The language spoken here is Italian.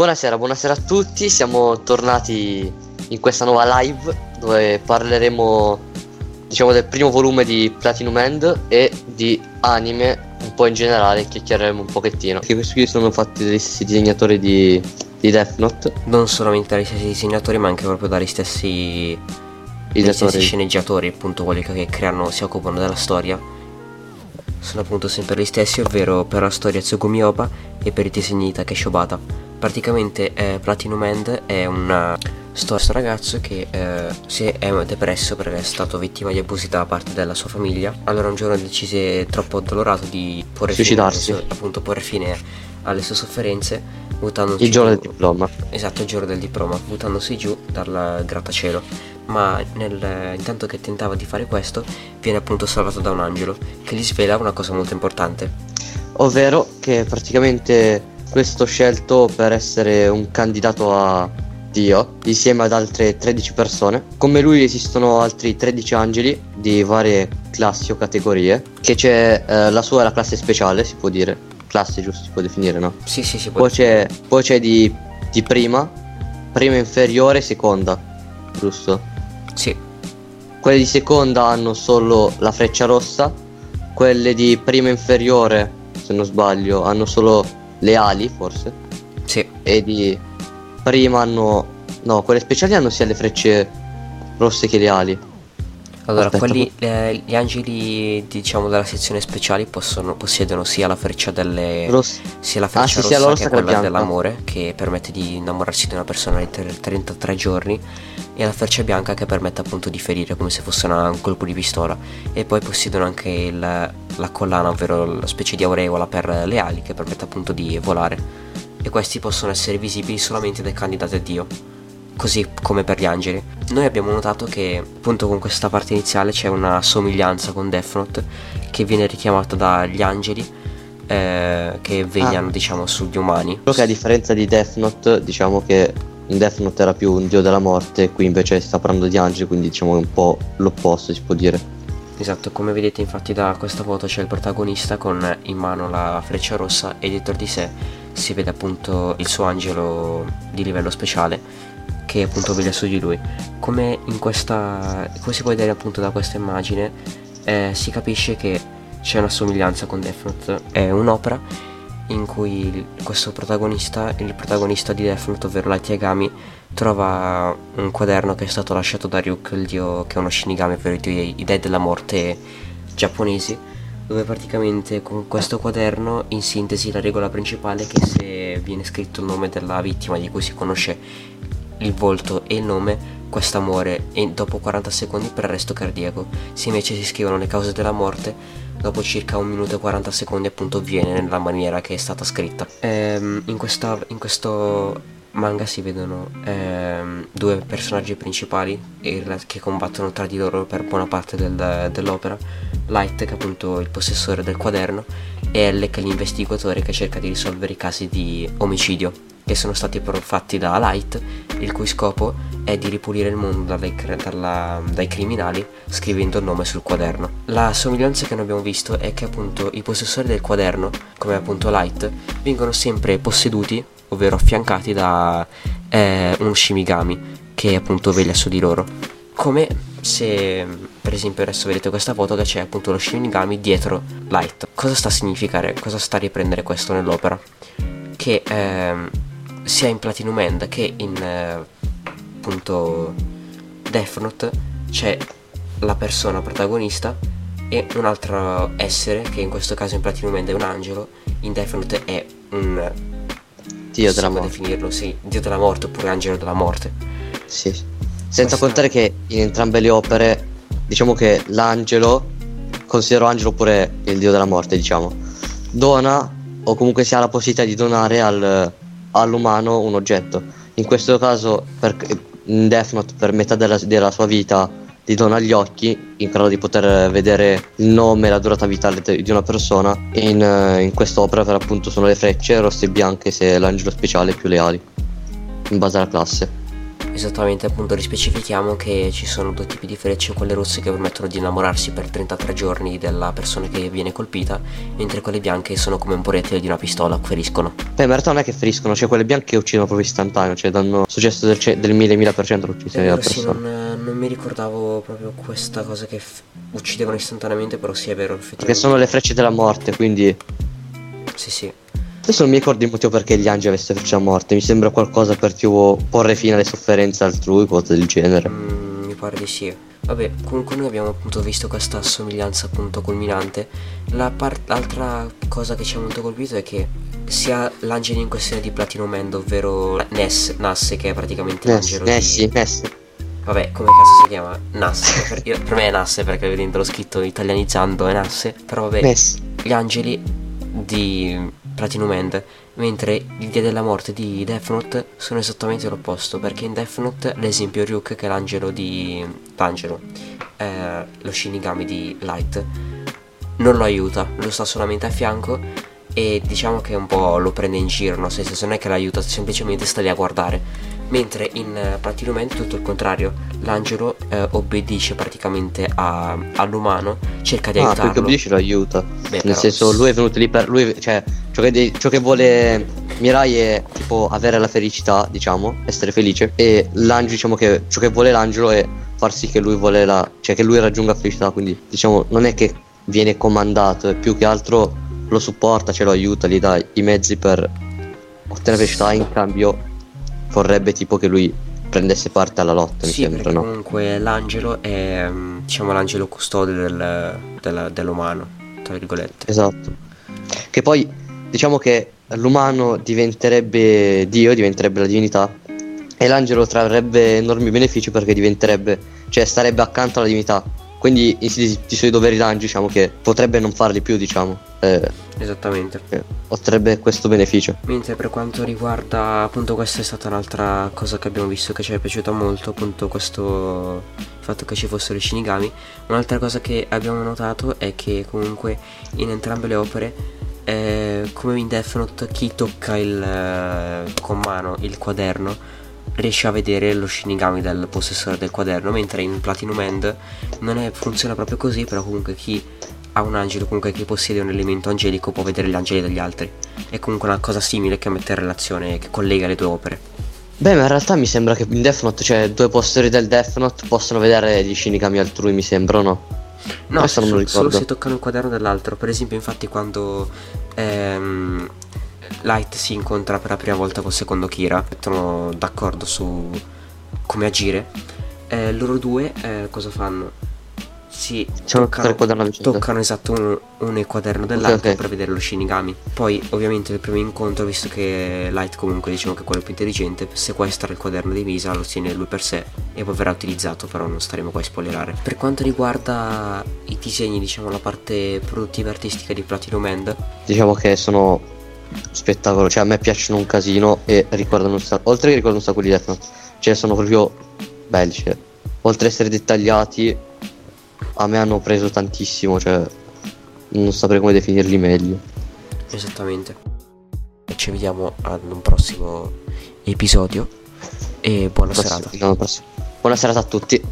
Buonasera, buonasera a tutti, siamo tornati in questa nuova live dove parleremo diciamo del primo volume di Platinum End e di anime un po' in generale, chiacchiereremo un pochettino. Che questi qui sono fatti dagli stessi disegnatori di, di Death Note. Non solamente dagli stessi disegnatori ma anche proprio dagli stessi, dagli stessi sceneggiatori, appunto quelli che creano, si occupano della storia. Sono appunto sempre gli stessi, ovvero per la storia Tsugumi Oba e per i disegni di Takeshi Obata. Praticamente eh, Platinum End è una storia questo ragazzo che eh, si è depresso perché è stato vittima di abusi da parte della sua famiglia. Allora un giorno decise troppo addolorato di porre Suicidarsi. fine, appunto porre fine alle sue sofferenze buttandosi il giorno giù, del diploma. Esatto, il giorno del diploma, buttandosi giù dal grattacielo. Ma nel, intanto che tentava di fare questo, viene appunto salvato da un angelo che gli svela una cosa molto importante. Ovvero che praticamente questo scelto per essere un candidato a Dio insieme ad altre 13 persone. Come lui esistono altri 13 angeli di varie classi o categorie. Che c'è eh, la sua è la classe speciale, si può dire. Classe giusto si può definire, no? Sì, sì, si può. Poi c'è, poi c'è di, di prima, prima inferiore seconda, giusto? Sì. Quelle di seconda hanno solo la freccia rossa, quelle di prima inferiore, se non sbaglio, hanno solo le ali forse. Sì. E di prima hanno... No, quelle speciali hanno sia le frecce rosse che le ali. Allora, Aspetta, quelli, eh, gli angeli diciamo della sezione speciali possono, possiedono sia la freccia delle Ross- sia la freccia ah, sì, rossa, rossa, che, che quella dell'amore che permette di innamorarsi di una persona in 33 giorni e la freccia bianca che permette appunto di ferire come se fosse una, un colpo di pistola e poi possiedono anche il, la collana ovvero la specie di aureola per le ali che permette appunto di volare e questi possono essere visibili solamente dai candidati a Dio così come per gli angeli. Noi abbiamo notato che appunto con questa parte iniziale c'è una somiglianza con Death Note che viene richiamata dagli angeli eh, che vegliano ah. diciamo sugli umani. Solo che a differenza di Death Note diciamo che in Death Note era più un dio della morte, qui invece sta parlando di angeli, quindi diciamo è un po' l'opposto si può dire. Esatto, come vedete infatti da questa foto c'è il protagonista con in mano la freccia rossa e dietro di sé si vede appunto il suo angelo di livello speciale che appunto veglia su di lui. Come questa. come si può vedere appunto da questa immagine, eh, si capisce che c'è una somiglianza con Death Note. È un'opera in cui questo protagonista, il protagonista di Death Note, ovvero Light Yagami, trova un quaderno che è stato lasciato da Ryuk, il dio che è uno Shinigami, ovvero i, i dei della morte giapponesi, dove praticamente con questo quaderno, in sintesi, la regola principale è che se viene scritto il nome della vittima di cui si conosce il volto e il nome, questa muore e dopo 40 secondi per arresto cardiaco. Se invece si scrivono le cause della morte, dopo circa 1 minuto e 40 secondi appunto avviene nella maniera che è stata scritta. Ehm, in, questa, in questo manga si vedono ehm, due personaggi principali che combattono tra di loro per buona parte del, dell'opera. Light che è appunto il possessore del quaderno e L che è l'investigatore che cerca di risolvere i casi di omicidio che sono stati fatti da Light, il cui scopo è di ripulire il mondo dai, dalla, dai criminali scrivendo il nome sul quaderno. La somiglianza che noi abbiamo visto è che appunto i possessori del quaderno, come appunto Light, vengono sempre posseduti, ovvero affiancati da eh, uno Shimigami che appunto veglia su di loro. Come se per esempio adesso vedete questa foto che c'è appunto lo Shinigami dietro Light. Cosa sta a significare? Cosa sta a riprendere questo nell'opera? Che ehm, sia in Platinum End che in eh, appunto Death Note c'è la persona protagonista e un altro essere che in questo caso in Platinum End è un angelo, in Death Note è un dio della morte. definirlo, sì, dio della morte oppure angelo della morte. Sì. Senza Questa... contare che in entrambe le opere diciamo che l'angelo considero angelo oppure il dio della morte, diciamo, dona o comunque si ha la possibilità di donare al all'umano un oggetto. In questo caso, per, in Death Note, per metà della, della sua vita, gli dona gli occhi in grado di poter vedere il nome e la durata vitale di una persona. E in, in quest'opera, per appunto, sono le frecce rosse e bianche se l'angelo speciale più le ali, in base alla classe. Esattamente, appunto rispecifichiamo che ci sono due tipi di frecce, quelle rosse che permettono di innamorarsi per 33 giorni della persona che viene colpita, mentre quelle bianche sono come un proiettile di una pistola, feriscono. Beh, in realtà non è che feriscono, cioè quelle bianche uccidono proprio istantaneo, cioè danno successo del, ce- del 1000-1000% l'uccisione della sì, persona. non, non mi ricordavo proprio questa cosa che f- uccidevano istantaneamente, però sì è vero, effettivamente. Perché sono le frecce della morte, quindi Sì, sì. Adesso non mi ricordo il motivo perché gli angeli avessero freccia a morte. Mi sembra qualcosa per tipo porre fine alle sofferenze altrui, cose del genere. Mm, mi pare di sì. Vabbè, comunque noi abbiamo appunto visto questa somiglianza appunto culminante. La par- l'altra cosa che ci ha molto colpito è che sia l'angelo in questione di Platinum End, ovvero Ness, Nasse, che è praticamente Ness, l'angelo Nessi, di... Nessi. Vabbè, come cazzo si chiama? Nasse. per, io- per me è Nasse perché vedendolo scritto italianizzando è Nasse. Però vabbè, Nessi. gli angeli di Platinum mentre il Dia della Morte di Death Note sono esattamente l'opposto, perché in Death Note l'esempio Ryuk, che è l'angelo di... l'angelo, eh, lo Shinigami di Light, non lo aiuta, lo sta solamente a fianco e diciamo che un po' lo prende in giro, no? nel senso non è che l'aiuta, semplicemente sta lì a guardare. Mentre in Platinum End tutto il contrario, l'angelo eh, obbedisce praticamente a- all'umano, cerca di Ah, aiutarlo. perché obbedisce lo aiuta. Beh, Nel però- senso, lui è venuto lì per. Lui, cioè, ciò che, de- ciò che vuole Mirai è tipo avere la felicità, diciamo, essere felice. E l'angelo, diciamo che ciò che vuole l'angelo è far sì che lui vuole la. cioè che lui raggiunga felicità. Quindi, diciamo, non è che viene comandato, è più che altro lo supporta, ce lo aiuta, gli dà i mezzi per ottenere felicità. In cambio, vorrebbe tipo che lui prendesse parte alla lotta, mi Sì, sembra, perché no? comunque l'angelo è diciamo l'angelo custode del- della- dell'umano, tra virgolette. Esatto. Che poi diciamo che l'umano diventerebbe Dio, diventerebbe la divinità e l'angelo trarrebbe enormi benefici perché diventerebbe, cioè starebbe accanto alla divinità. Quindi i, i- i suoi doveri d'angelo diciamo che potrebbe non farli più, diciamo. Eh, Esattamente. eh, otterrebbe questo beneficio. Mentre per quanto riguarda appunto questa è stata un'altra cosa che abbiamo visto che ci è piaciuta molto, appunto questo fatto che ci fossero i Shinigami. Un'altra cosa che abbiamo notato è che comunque in entrambe le opere eh, come in Death Note chi tocca il, eh, con mano il quaderno riesce a vedere lo Shinigami del possessore del quaderno, mentre in Platinum End non è- funziona proprio così, però comunque chi ha un angelo, comunque chi possiede un elemento angelico può vedere gli angeli degli altri. È comunque una cosa simile che mette in relazione, che collega le due opere. Beh, ma in realtà mi sembra che in Death Note, cioè due posteriori del Death Note possono vedere gli shinigami altrui, mi sembra, no? No, Questo non so- solo se toccano il quaderno dell'altro. Per esempio, infatti, quando ehm, Light si incontra per la prima volta col secondo Kira, mettono d'accordo su come agire. eh, loro due eh, cosa fanno? Un tre quaderno vicino. toccano esatto uno, uno il quaderno dell'altro ok. per vedere lo Shinigami. Poi, ovviamente, nel primo incontro, visto che Light comunque diciamo che è quello più intelligente, sequestra il quaderno di Misa, lo tiene lui per sé e poi verrà utilizzato, però non staremo qua a spoilerare. Per quanto riguarda i disegni, diciamo la parte produttiva e artistica di Platinum End, Diciamo che sono spettacolo, cioè a me piacciono un casino e ricordano un sacco, oltre che ricordano un sacco di Death Note, cioè sono proprio belli, cioè, oltre ad essere dettagliati, a me hanno preso tantissimo, cioè non saprei come definirli meglio. esattamente. E ci vediamo ad un prossimo episodio e buona Prossimo- serata. Buona serata a tutti.